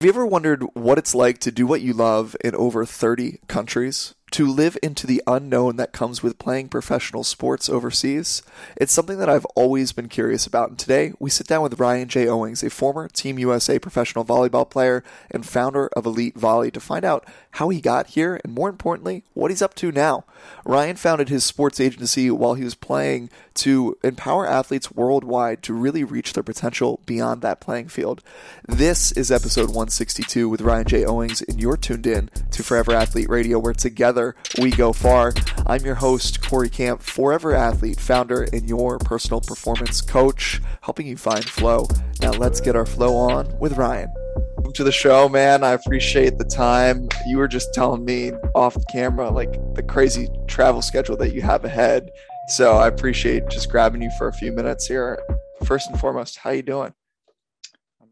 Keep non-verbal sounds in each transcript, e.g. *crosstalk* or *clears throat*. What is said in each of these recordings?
Have you ever wondered what it's like to do what you love in over 30 countries? To live into the unknown that comes with playing professional sports overseas. It's something that I've always been curious about, and today we sit down with Ryan J. Owings, a former Team USA professional volleyball player and founder of Elite Volley, to find out how he got here and, more importantly, what he's up to now. Ryan founded his sports agency while he was playing to empower athletes worldwide to really reach their potential beyond that playing field. This is episode 162 with Ryan J. Owings, and you're tuned in to Forever Athlete Radio, where together together, we go far. I'm your host, Corey Camp, Forever Athlete, founder, and your personal performance coach, helping you find flow. Now, let's get our flow on with Ryan. Welcome to the show, man. I appreciate the time. You were just telling me off camera, like the crazy travel schedule that you have ahead. So I appreciate just grabbing you for a few minutes here. First and foremost, how you doing?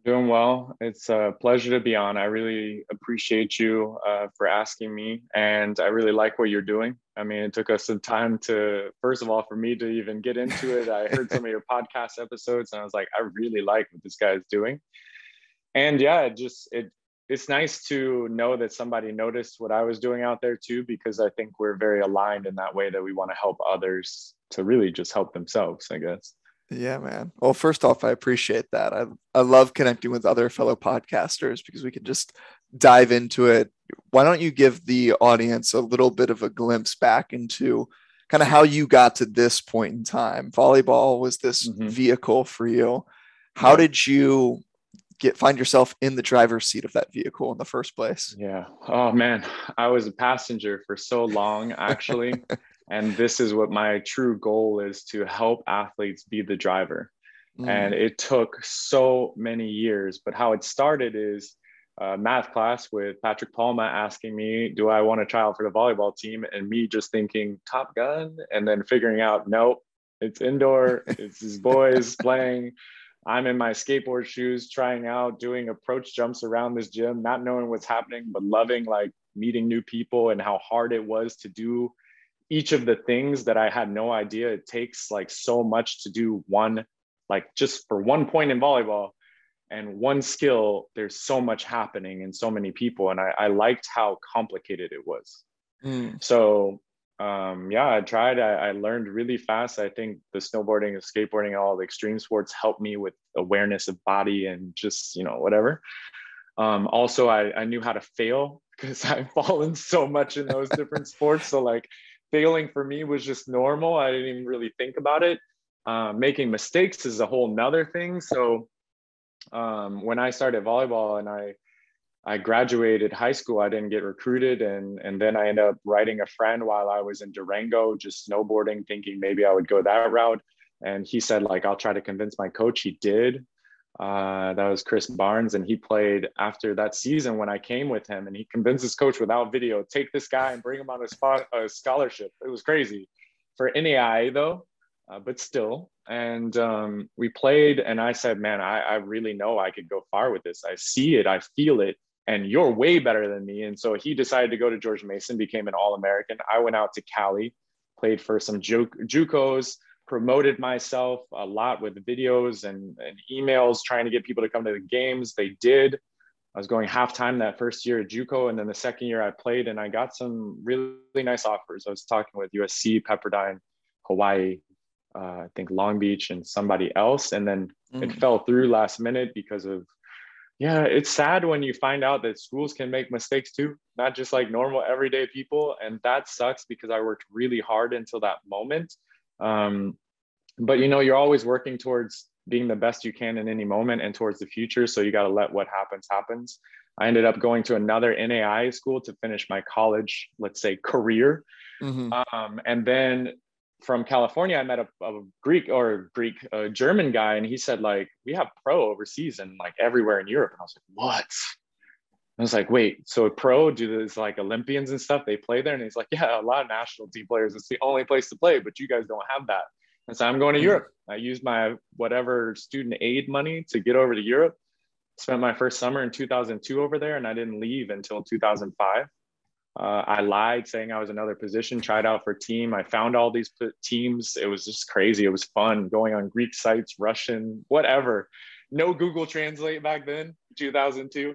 Doing well. It's a pleasure to be on. I really appreciate you uh, for asking me, and I really like what you're doing. I mean, it took us some time to, first of all, for me to even get into it. I heard some of your podcast episodes, and I was like, I really like what this guy is doing. And yeah, it just it it's nice to know that somebody noticed what I was doing out there too, because I think we're very aligned in that way that we want to help others to really just help themselves. I guess. Yeah, man. Well, first off, I appreciate that. I I love connecting with other fellow podcasters because we can just dive into it. Why don't you give the audience a little bit of a glimpse back into kind of how you got to this point in time? Volleyball was this mm-hmm. vehicle for you. How did you get find yourself in the driver's seat of that vehicle in the first place? Yeah. Oh man, I was a passenger for so long actually. *laughs* and this is what my true goal is to help athletes be the driver. Mm. and it took so many years but how it started is a math class with patrick palma asking me do i want to try out for the volleyball team? And me just thinking top gun? And then figuring out nope it's indoor *laughs* it's these boys playing. I'm in my skateboard shoes trying out doing approach jumps around this gym not knowing what's happening but loving like meeting new people and how hard it was to do each of the things that I had no idea it takes like so much to do one, like just for one point in volleyball and one skill, there's so much happening and so many people. And I, I liked how complicated it was. Mm. So um, yeah, I tried. I, I, learned really fast. I think the snowboarding and skateboarding and all the extreme sports helped me with awareness of body and just, you know, whatever. Um, also, I, I knew how to fail *laughs* because I've fallen so much in those different sports. So like failing for me was just normal. I didn't even really think about it. Uh, making mistakes is a whole nother thing. So um, when I started volleyball and I I graduated high school, I didn't get recruited, and and then I ended up writing a friend while I was in Durango, just snowboarding, thinking maybe I would go that route. And he said like I'll try to convince my coach. He did, uh, that was Chris Barnes, and he played after that season when I came with him, and he convinced his coach without video, take this guy and bring him on a, spot, a scholarship. It was crazy for NAIA though, uh, but still. And um, we played, and I said, man, I, I really know I could go far with this. I see it, I feel it, and you're way better than me. And so he decided to go to George Mason, became an All American. I went out to Cali, played for some Ju- JUCOs promoted myself a lot with videos and, and, emails trying to get people to come to the games. They did. I was going halftime that first year at JUCO, and then the second year I played, and I got some really, really nice offers. I was talking with USC, Pepperdine, Hawaii, uh, I think Long Beach, and somebody else, and then mm. it fell through last minute because of. Yeah, it's sad when you find out that schools can make mistakes too, not just like normal everyday people, and that sucks because I worked really hard until that moment um, but you know, you're always working towards being the best you can in any moment and towards the future. So you got to let what happens happens. I ended up going to another NAI school to finish my college, let's say, career. Mm-hmm. Um, and then from California, I met a, a Greek or Greek a German guy, and he said like we have pro overseas and like everywhere in Europe. And I was like, what? I was like, wait, so a pro do this like Olympians and stuff? They play there, and he's like, yeah, a lot of national team players. It's the only place to play, but you guys don't have that. And so I'm going to Europe. I used my whatever student aid money to get over to Europe. Spent my first summer in 2002 over there, and I didn't leave until 2005. Uh, I lied saying I was another position, tried out for team. I found all these teams. It was just crazy. It was fun going on Greek sites, Russian, whatever. No Google Translate back then, 2002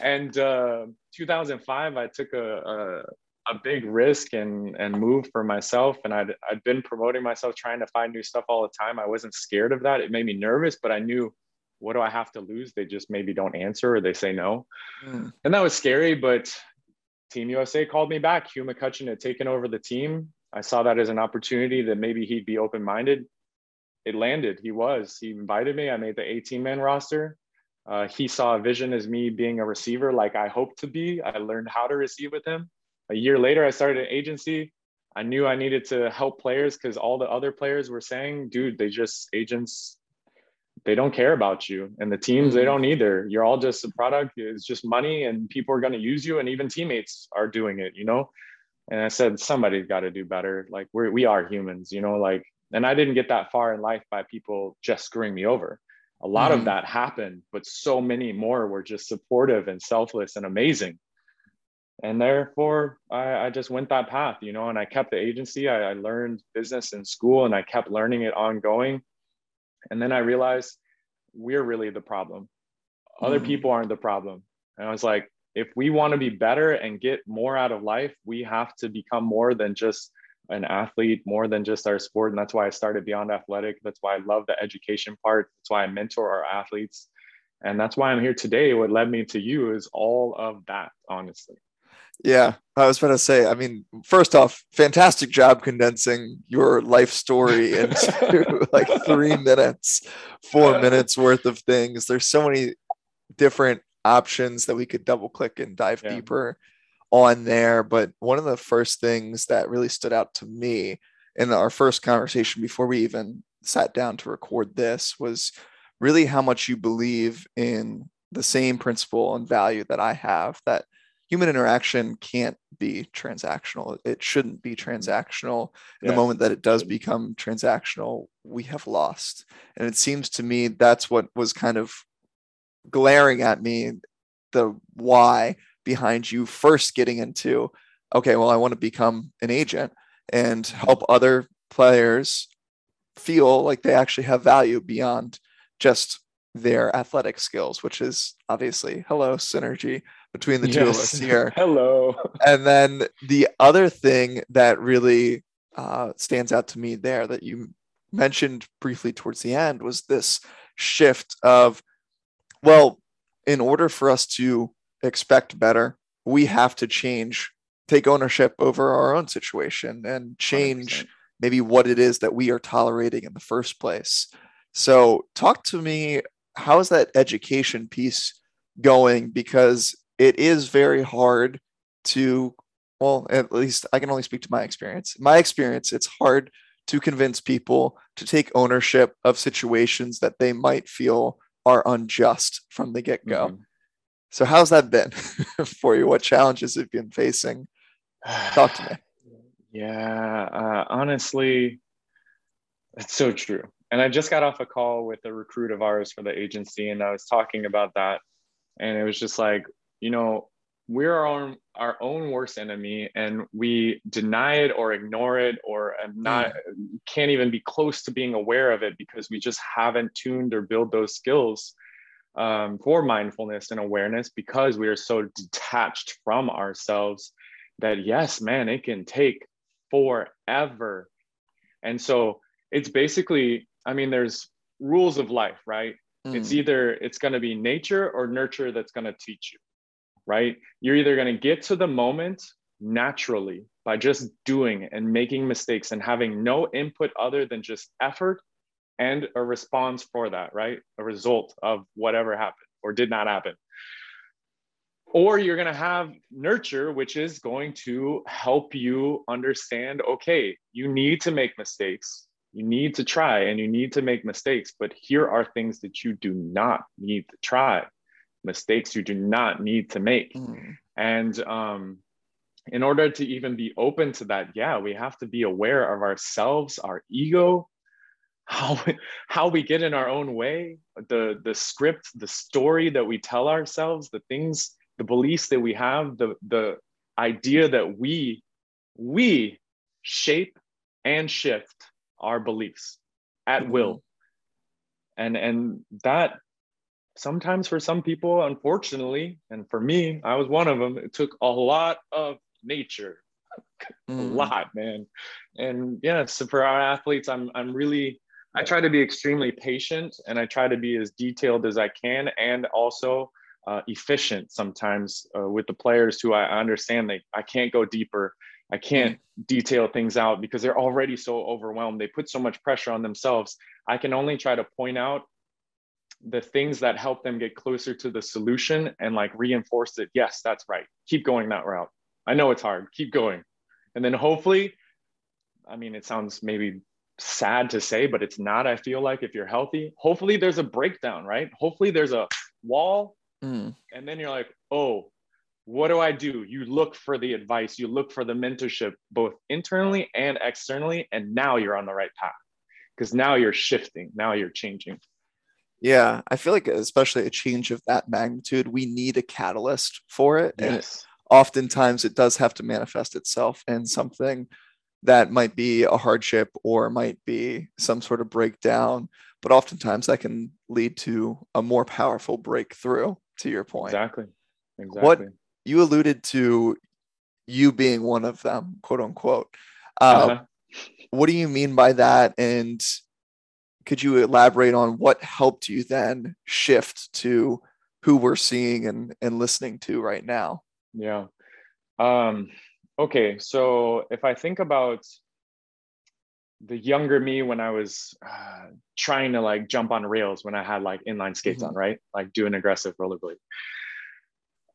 and uh, 2005, I took a, a a big risk and and move for myself and I'd I'd been promoting myself trying to find new stuff all the time. I wasn't scared of that. It made me nervous, but I knew what do I have to lose? They just maybe don't answer or they say no. Mm. And that was scary, but Team USA called me back. Hugh McCutcheon had taken over the team. I saw that as an opportunity that maybe he'd be open-minded. It landed. He was. He invited me. I made the 18-man roster. Uh, he saw a vision as me being a receiver like I hoped to be. I learned how to receive with him a year later, I started an agency. I knew I needed to help players because all the other players were saying, dude, they just agents, they don't care about you. And the teams, mm-hmm. they don't either. You're all just a product. It's just money and people are going to use you. And even teammates are doing it, you know? And I said, somebody's got to do better. Like we're, we are humans, you know, like, and I didn't get that far in life by people just screwing me over. A lot mm-hmm. of that happened, but so many more were just supportive and selfless and amazing. And therefore I, I, just went that path you know and i kept the agency. I, I, learned business in school and i kept learning it ongoing. And then i realized we're really the problem. Other mm. people aren't the problem. And i was like if we want to be better and get more out of life we have to become more than just an athlete more than just our sport and that's why i started beyond athletic. That's why i love the education part. That's why i mentor our athletes. And that's why i'm here today. What led me to you is all of that honestly. Yeah, I was going to say, I mean, first off, fantastic job condensing your life story *laughs* into like three minutes, four minutes worth of things. There's so many different options that we could double click and dive yeah. deeper on there. But one of the first things that really stood out to me in our first conversation before we even sat down to record this was really how much you believe in the same principle and value that I have that human interaction can't be transactional. It shouldn't be mm-hmm. transactional. Yes. The moment that it does become transactional, we have lost. And it seems to me that's what was kind of glaring at me the why behind you first getting into okay, well, I want to become an agent and help other players feel like they actually have value beyond just their athletic skills, which is obviously hello synergy between the yes. two of us here. *laughs* hello. And then the other thing that really uh, stands out to me there that you mentioned briefly towards the end was this shift of, well, in order for us to expect better, we have to change, take ownership over our own situation and change 100%. maybe what it is that we are tolerating in the first place. So, talk to me how is that education piece going? Because it is very hard to, well, at least I can only speak to my experience. My experience, it's hard to convince people to take ownership of situations that they might feel are unjust from the get go. Mm-hmm. So, how's that been *laughs* for you? What challenges have you been facing? Talk to me. *sighs* Yeah, uh, honestly, it's so true and I just got off a call with a recruit of ours for the agency, and I was talking about that, and it was just like, you know, we're our own our own worst enemy, and we deny it or ignore it, or not mm. can't even be close to being aware of it because we just haven't tuned or built those skills um, for mindfulness and awareness because we are so detached from ourselves that yes, man, it can take forever, and so it's basically I mean, there's rules of life, right? Mm. It's either it's going to be nature or nurture that's going to teach you, right? You're either going to get to the moment naturally by just doing and making mistakes and having no input other than just effort and a response for that, right? A result of whatever happened or did not happen. Or you're going to have nurture, which is going to help you understand okay, you need to make mistakes you need to try and you need to make mistakes, but here are things that you do not need to try, mistakes you do not need to make. Mm. And um, in order to even be open to that, yeah, we have to be aware of ourselves, our ego, how we, how we get in our own way, the the script, the story that we tell ourselves, the things, the beliefs that we have, the the idea that we we shape and shift our beliefs at mm-hmm. will and and that sometimes for some people, unfortunately, and for me, I was one of them, it took a lot of nature. *laughs* Mm. a lot, man. And yeah, so for our athletes, I'm I'm really I try to be extremely patient and I try to be as detailed as I can and also uh, efficient sometimes uh, with the players who I understand they I can't go deeper. I can't detail things out because they're already so overwhelmed. They put so much pressure on themselves. I can only try to point out the things that help them get closer to the solution and like reinforce it. Yes, that's right. Keep going that route. I know it's hard. Keep going. And then hopefully, I mean, it sounds maybe sad to say, but it's not. I feel like if you're healthy, hopefully there's a breakdown, right? Hopefully there's a wall. Mm. And then you're like, oh, what do I do? You look for the advice, you look for the mentorship, both internally and externally. And now you're on the right path because now you're shifting, now you're changing. Yeah, I feel like especially a change of that magnitude, we need a catalyst for it. Yes. And oftentimes it does have to manifest itself in something that might be a hardship or might be some sort of breakdown, but oftentimes that can lead to a more powerful breakthrough to your point. Exactly. Exactly. What you alluded to you being one of them, quote unquote. Uh, uh-huh. What do you mean by that? And could you elaborate on what helped you then shift to who we're seeing and, and listening to right now? Yeah. Um, okay. So if I think about the younger me when I was uh, trying to like jump on rails when I had like inline skates mm-hmm. on, right? Like do an aggressive rollerblade.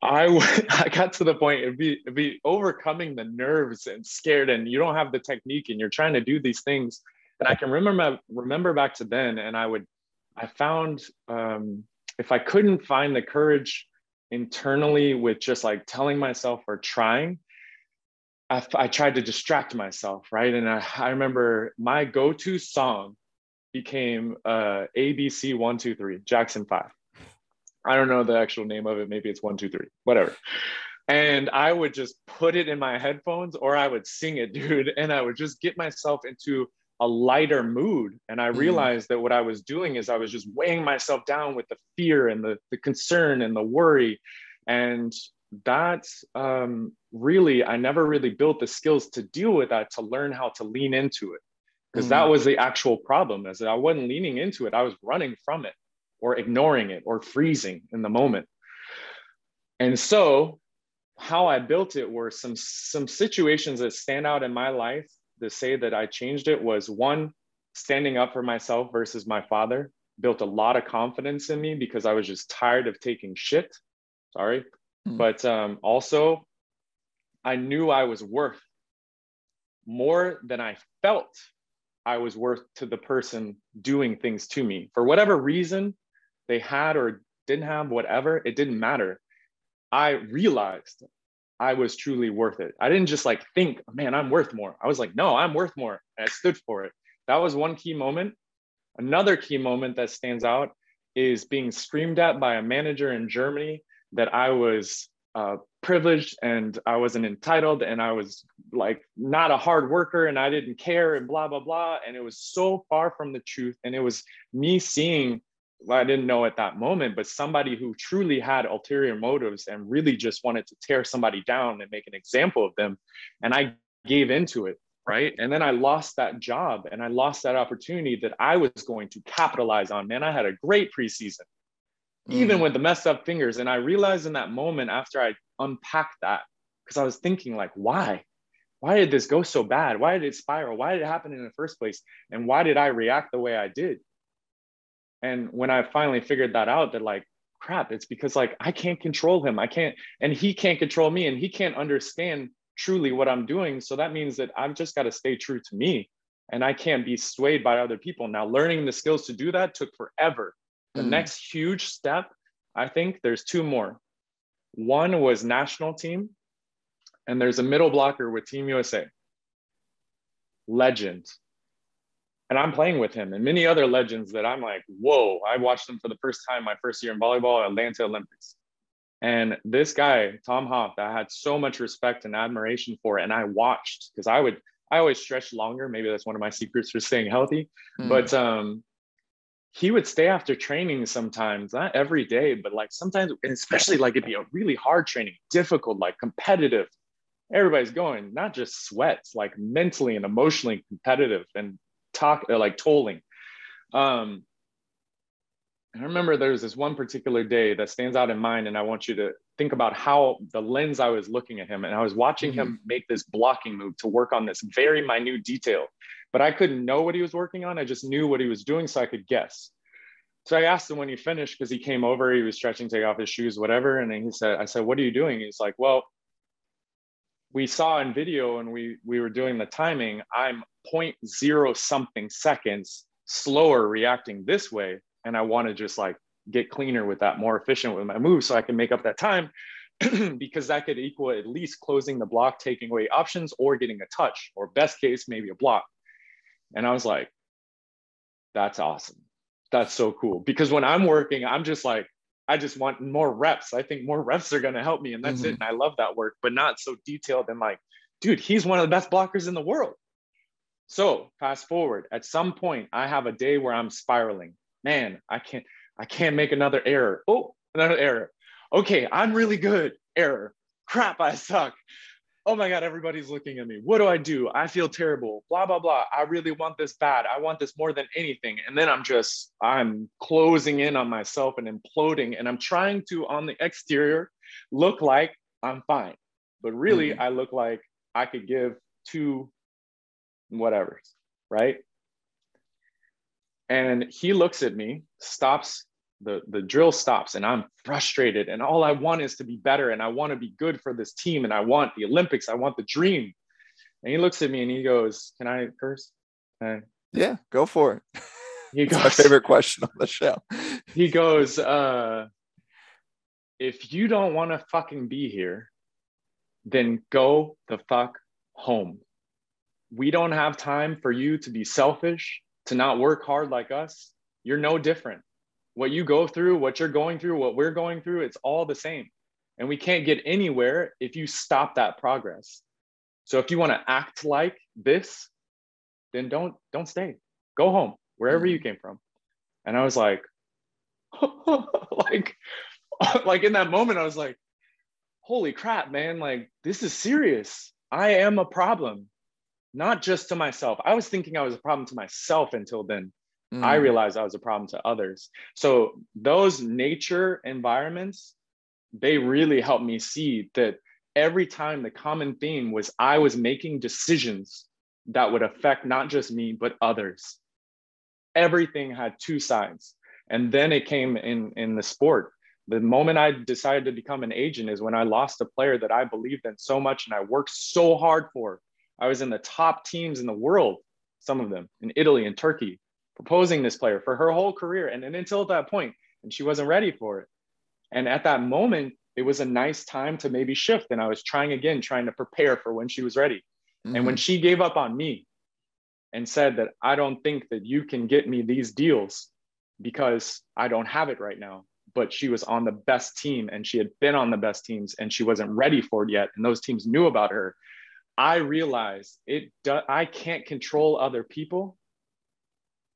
I, w- *laughs* I got to the point it'd be it'd be overcoming the nerves and scared and you don't have the technique and you're trying to do these things and I can remember remember back to then, and I would I found um, if I couldn't find the courage internally with just like telling myself or trying, I, I tried to distract myself, right? And I, I remember my go-to song became uh, ABC One Two Three Jackson Five. I don't know the actual name of it. Maybe it's one two three, whatever. And I would just put it in my headphones or I would sing it, *laughs* dude. And I would just get myself into a lighter mood. And I mm. realized mm. that what I was doing is I was just weighing myself down with the fear and the, the concern and the worry. And that's um, really, I never really built the skills to deal with that, to learn how to lean into it. Because mm. that was the actual problem is that I wasn't leaning into it. I was running from it or ignoring it or freezing in the moment. And so how I built it were some some situations that stand out in my life to say that I changed it was one, standing up for myself versus my father built a lot of confidence in me because I was just tired of taking shit. Sorry. Mm. But um, also, I knew I was worth more than I felt I was worth to the person doing things to me. For whatever reason they had or didn't have, whatever, it didn't matter. I realized I was truly worth it. I didn't just like think, man, I'm worth more. I was like, no, I'm worth more. And I stood for it. That was one key moment. Another key moment that stands out is being screamed at by a manager in Germany that I was uh, privileged and I wasn't entitled and I was like not a hard worker and I didn't care and blah, blah, blah. And it was so far from the truth. And it was me seeing well, I didn't know at that moment, but somebody who truly had ulterior motives and really just wanted to tear somebody down and make an example of them. And I gave into it. Right. And then I lost that job and I lost that opportunity that I was going to capitalize on. Man, I had a great preseason, mm. even with the messed up fingers. And I realized in that moment after I unpacked that, because I was thinking, like, why? Why did this go so bad? Why did it spiral? Why did it happen in the first place? And why did I react the way I did? And when I finally figured that out, that like, crap, it's because like I can't control him. I can't, and he can't control me, and he can't understand truly what I'm doing. So that means that I've just got to stay true to me and I can't be swayed by other people. Now, learning the skills to do that took forever. The mm. next huge step, I think there's two more. One was national team, and there's a middle blocker with Team USA. Legend and I'm playing with him and many other legends that I'm like, whoa, I watched them for the first time my first year in volleyball, Atlanta Olympics. And this guy, Tom Hoff, that I had so much respect and admiration for, and I watched because I would, I always stretch longer. Maybe that's one of my secrets for staying healthy. Mm. But um, he would stay after training sometimes, not every day, but like sometimes, and especially like it'd be a really hard training, difficult, like competitive. Everybody's going, not just sweats, like mentally and emotionally competitive and talk, uh, like tolling. Um, I remember there was this one particular day that stands out in mind, and I want you to think about how the lens I was looking at him, and I was watching mm-hmm. him make this blocking move to work on this very minute detail but I couldn't know what he was working on. I just knew what he was doing so I could guess. So I asked him when he finished because he came over, he was stretching, take off his shoes, whatever. And then he said, I said, What are you doing? He's like, Well, we saw in video and we we were doing the timing. I'm 0.0 something seconds slower reacting this way. And I want to just like get cleaner with that, more efficient with my moves so I can make up that time *clears throat* because that could equal at least closing the block, taking away options, or getting a touch, or best case, maybe a block. And I was like, that's awesome. That's so cool. Because when I'm working, I'm just like, I just want more reps. I think more reps are going to help me. And that's mm-hmm. it. And I love that work, but not so detailed and like, dude, he's one of the best blockers in the world. So fast forward, at some point, I have a day where I'm spiraling. Man, I can't, I can't make another error. Oh, another error. Okay, I'm really good. Error. Crap, I suck oh my God, everybody's looking at me. What do I do? I feel terrible, blah, blah, blah. I really want this bad. I want this more than anything. And then I'm just, I'm closing in on myself and imploding. And I'm trying to, on the exterior, look like I'm fine. But really, mm-hmm. I look like I could give two whatever, right? And he looks at me, stops the the drill stops and i'm frustrated and all i want is to be better and i want to be good for this team and i want the olympics i want the dream. And he looks at me and he goes can i curse? Can I? yeah go for it. *laughs* He goes, my favorite question on the show. *laughs* He goes uh if you don't want to fucking be here then go the fuck home. We don't have time for you to be selfish to not work hard like us. You're no different what you go through, what you're going through, what we're going through, it's all the same. And we can't get anywhere if you stop that progress. So if you want to act like this, then don't don't stay. Go home, wherever you mm-hmm. came from. And I was like, *laughs* like, *laughs* like in that moment, I was like, holy crap, man, like this is serious. I am a problem, not just to myself. I was thinking I was a problem to myself until then. Mm. I realized I was a problem to others. So those nature environments, they really helped me see that every time the common theme was I was making decisions that would affect not just me, but others. Everything had two sides. And then it came in, in the sport. The moment I decided to become an agent is when I lost a player that I believed in so much and I worked so hard for. I was in the top teams in the world, some of them in Italy and Turkey proposing this player for her whole career. And, and until that point, and she wasn't ready for it. And at that moment, it was a nice time to maybe shift. And I was trying again, trying to prepare for when she was ready. Mm-hmm. And when mm-hmm. she gave up on me and said that I don't think that you can get me these deals because I don't have it right now, but she was on the best team and she had been on the best teams and she wasn't ready for it yet. And those teams knew about her. I realized it. Do, I can't control other people,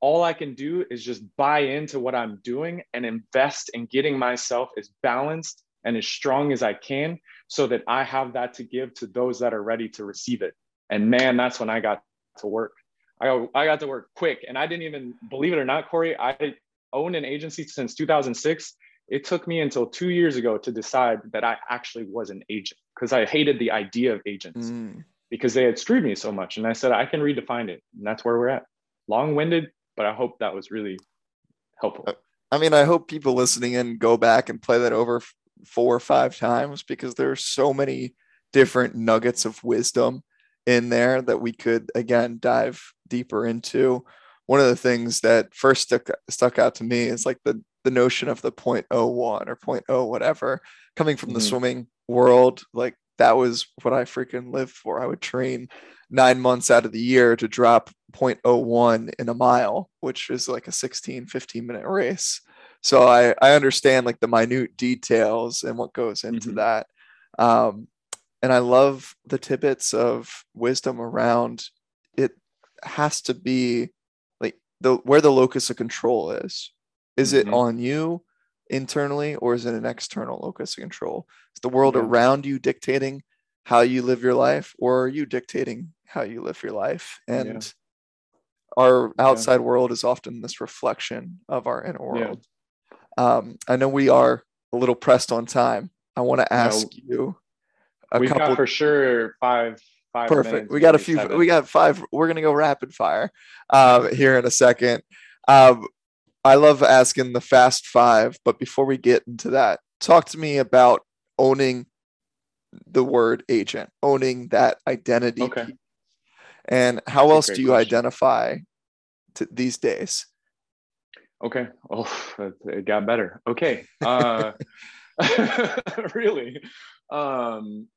all I can do is just buy into what I'm doing and invest in getting myself as balanced and as strong as I can so that I have that to give to those that are ready to receive it. And man, that's when I got to work. I got, I got to work quick. And I didn't even believe it or not, Corey, I owned an agency since 2006. It took me until two years ago to decide that I actually was an agent because I hated the idea of agents mm. because they had screwed me so much. And I said, I can redefine it. And that's where we're at. Long winded, but I hope that was really helpful. I mean, I hope people listening in go back and play that over four or five times because there are so many different nuggets of wisdom in there that we could again dive deeper into. One of the things that first stuck stuck out to me is like the the notion of the 0.01 or 0.0 whatever coming from mm-hmm. the swimming world like that was what I freaking lived for. I would train nine months out of the year to drop 0.01 in a mile, which is like a 16, 15 minute race. So I, I understand like the minute details and what goes into mm-hmm. that. Um, and I love the tidbits of wisdom around it has to be like the where the locus of control is. Is it Mhm. on you internally or is it an external locus of control? Is the world Yeah. around you dictating how you live your life or are you dictating how you live your life? Yeah. And our outside world is often this reflection of our inner Yeah. world. Um, I know we are a little pressed on time. I want to Yeah, ask you a We've couple got for sure five five Perfect. We got a few. seven. We got five. We're gonna go rapid fire um, here in a second. Um, I love asking the fast five, but before we get into that, talk to me about owning the word agent, owning that identity, Okay. piece. and how else do you question. identify to these days? Okay. Oh, it- it got better. Okay. Uh, *laughs* really. Um,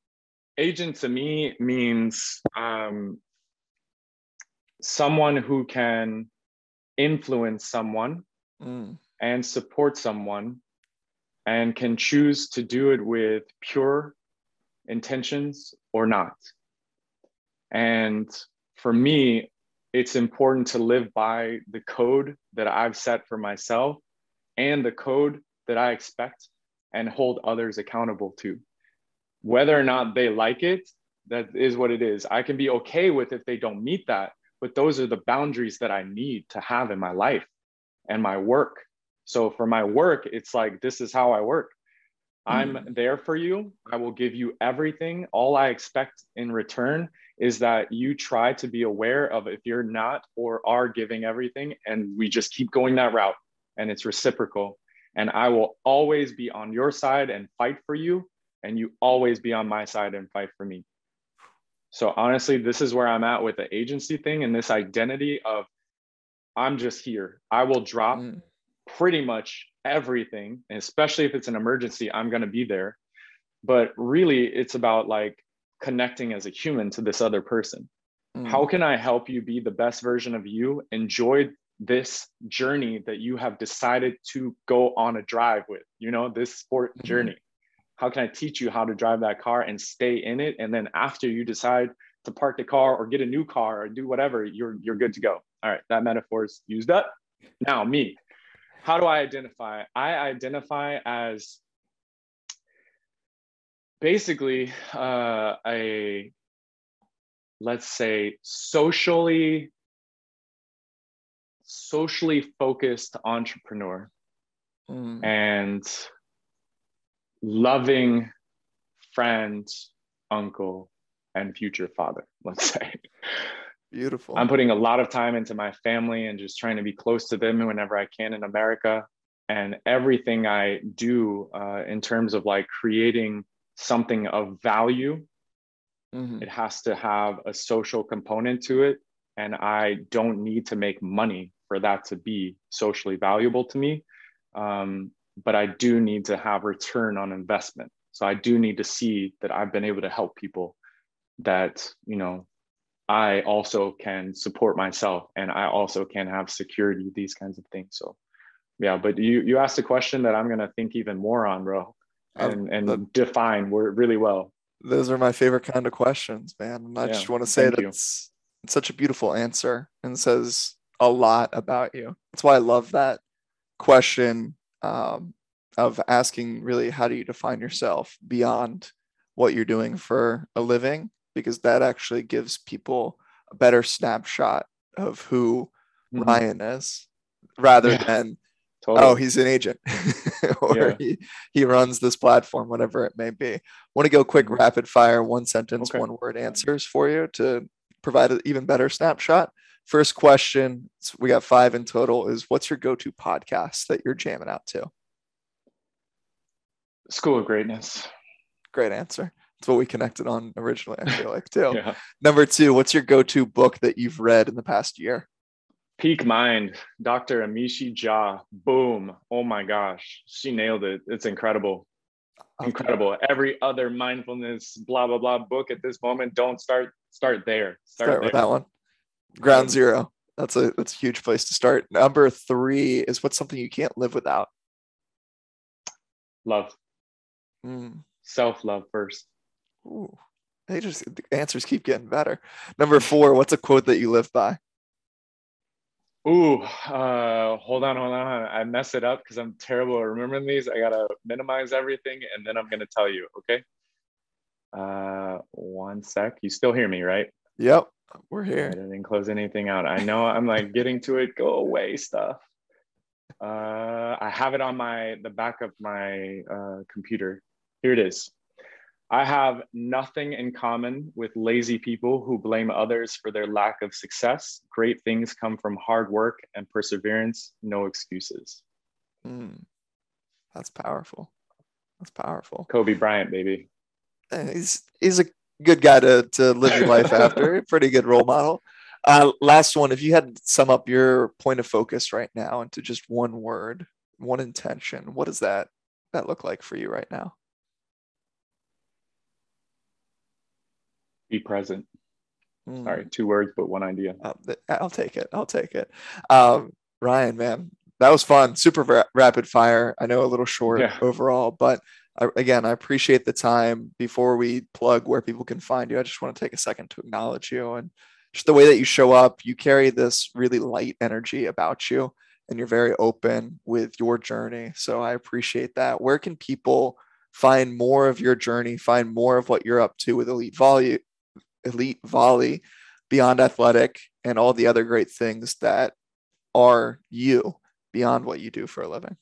agent to me means um, someone who can influence someone Mm, and support someone and can choose to do it with pure intentions or not. And for me, it's important to live by the code that I've set for myself and the code that I expect and hold others accountable to. Whether or not they like it, that is what it is. I can be okay with if they don't meet that, but those are the boundaries that I need to have in my life and my work. So for my work, it's like, this is how I work. I'm hmm. there for you. I will give you everything. All I expect in return is that you try to be aware of if you're not or are giving everything, and we just keep going that route and it's reciprocal. And I will always be on your side and fight for you, and you always be on my side and fight for me. So honestly, this is where I'm at with the agency thing and this identity of I'm just here. I will drop mm, pretty much everything, and especially if it's an emergency, I'm going to be there. But really, it's about like connecting as a human to this other person. mm, How can I help you be the best version of you? Enjoy this journey that you have decided to go on a drive with, you know, this sport Mhm. journey. How can I teach you how to drive that car and stay in it? And then after you decide to park the car or get a new car or do whatever, you're you're good to go. All right, that metaphor is used up. Now, me, how do I identify? I identify as basically uh, a, let's say, socially socially focused entrepreneur mm. and loving friend, uncle, and future father. Let's say. *laughs* Beautiful. I'm putting a lot of time into my family and just trying to be close to them whenever I can in America. And everything I do uh, in terms of like creating something of value, Mhm. it has to have a social component to it. And I don't need to make money for that to be socially valuable to me. Um, but I do need to have return on investment. So I do need to see that I've been able to help people that, you know, I also can support myself and I also can have security, these kinds of things. So yeah, but you you asked a question that I'm gonna think even more on, bro, Um, and and the- define really well. Those are my favorite kind of questions, man. And I Yeah, just want to say that it's, it's such a beautiful answer and says a lot about you. That's why I love that question um, of asking really how do you define yourself beyond what you're doing for a living, because that actually gives people a better snapshot of who Mhm. Ryan is rather Yeah. than Totally. oh he's an agent *laughs* or Yeah. he, he runs this platform whatever it may be want to go quick Mhm. rapid fire one sentence Okay. one word answers for you to provide an even better snapshot first question we got five in total is what's your go-to podcast that you're jamming out to School of Greatness. great answer it's what we connected on originally i feel like too *laughs* Yeah. number two what's your go-to book that you've read in the past year Peak Mind, Dr. Amishi Jha. Boom. Oh my gosh. She nailed it. It's incredible. Incredible. Every other mindfulness, blah, blah, blah book at this moment, don't start, start there. Start, start with that one ground zero that's a that's a huge place to start number three is what's something you can't live without Love. Mm. Self love first. Ooh, they just the answers keep getting better. Number four, what's a quote that you live by? Ooh, uh, hold on, hold on. I mess it up because I'm terrible at remembering these. I gotta minimize everything and then I'm gonna tell you. Okay. Uh, one sec. You still hear me, right? Yep, we're here. I didn't close anything out. I know I'm like getting to it. Go away stuff. Uh, I have it on my the back of my uh, computer. Here it is. I have nothing in common with lazy people who blame others for their lack of success. Great things come from hard work and perseverance, no excuses. Mm, that's powerful. That's powerful. Kobe Bryant, baby. He's he's a good guy to to live your life *laughs* after. Pretty good role model. Uh, last one. If you had to sum up your point of focus right now into just one word, one intention, what does that that look like for you right now? Be present. Mm. Sorry, two words, but one idea. Uh, I'll take it. I'll take it. Um, Ryan, man, that was fun. Super ra- rapid fire. I know a little short yeah. overall, but I, again, I appreciate the time. Before we plug where people can find you, I just want to take a second to acknowledge you and just the way that you show up. You carry this really light energy about you, and you're very open with your journey. So I appreciate that. Where can people find more of your journey, find more of what you're up to with Elite Volley, Elite Volley, Beyond Athletic, and all the other great things that are you beyond what you do for a living?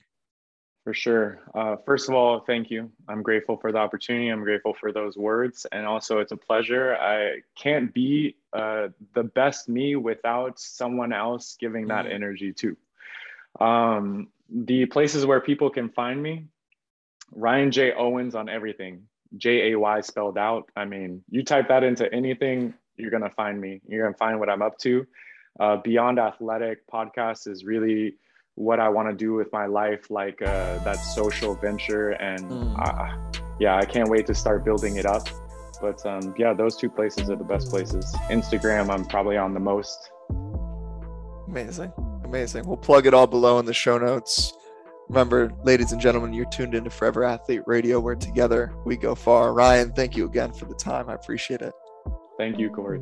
For sure. Uh, first of all, thank you. I'm grateful for the opportunity. I'm grateful for those words. And also, it's a pleasure. I can't be uh, the best me without someone else giving that mm. energy too. Um, the places where people can find me Ryan J. Owens on everything. J A Y spelled out. I mean, you type that into anything, you're going to find me. You're going to find what I'm up to. Uh, Beyond Athletic podcast is really what I want to do with my life, like uh, that social venture. And mm. uh, yeah, I can't wait to start building it up. But um, yeah, those two places are the best places. Instagram, I'm probably on the most. Amazing. Amazing. We'll plug it all below in the show notes. Remember, ladies and gentlemen, you're tuned into Forever Athlete Radio, where together we go far. Ryan, thank you again for the time. I appreciate it. Thank you, Corey.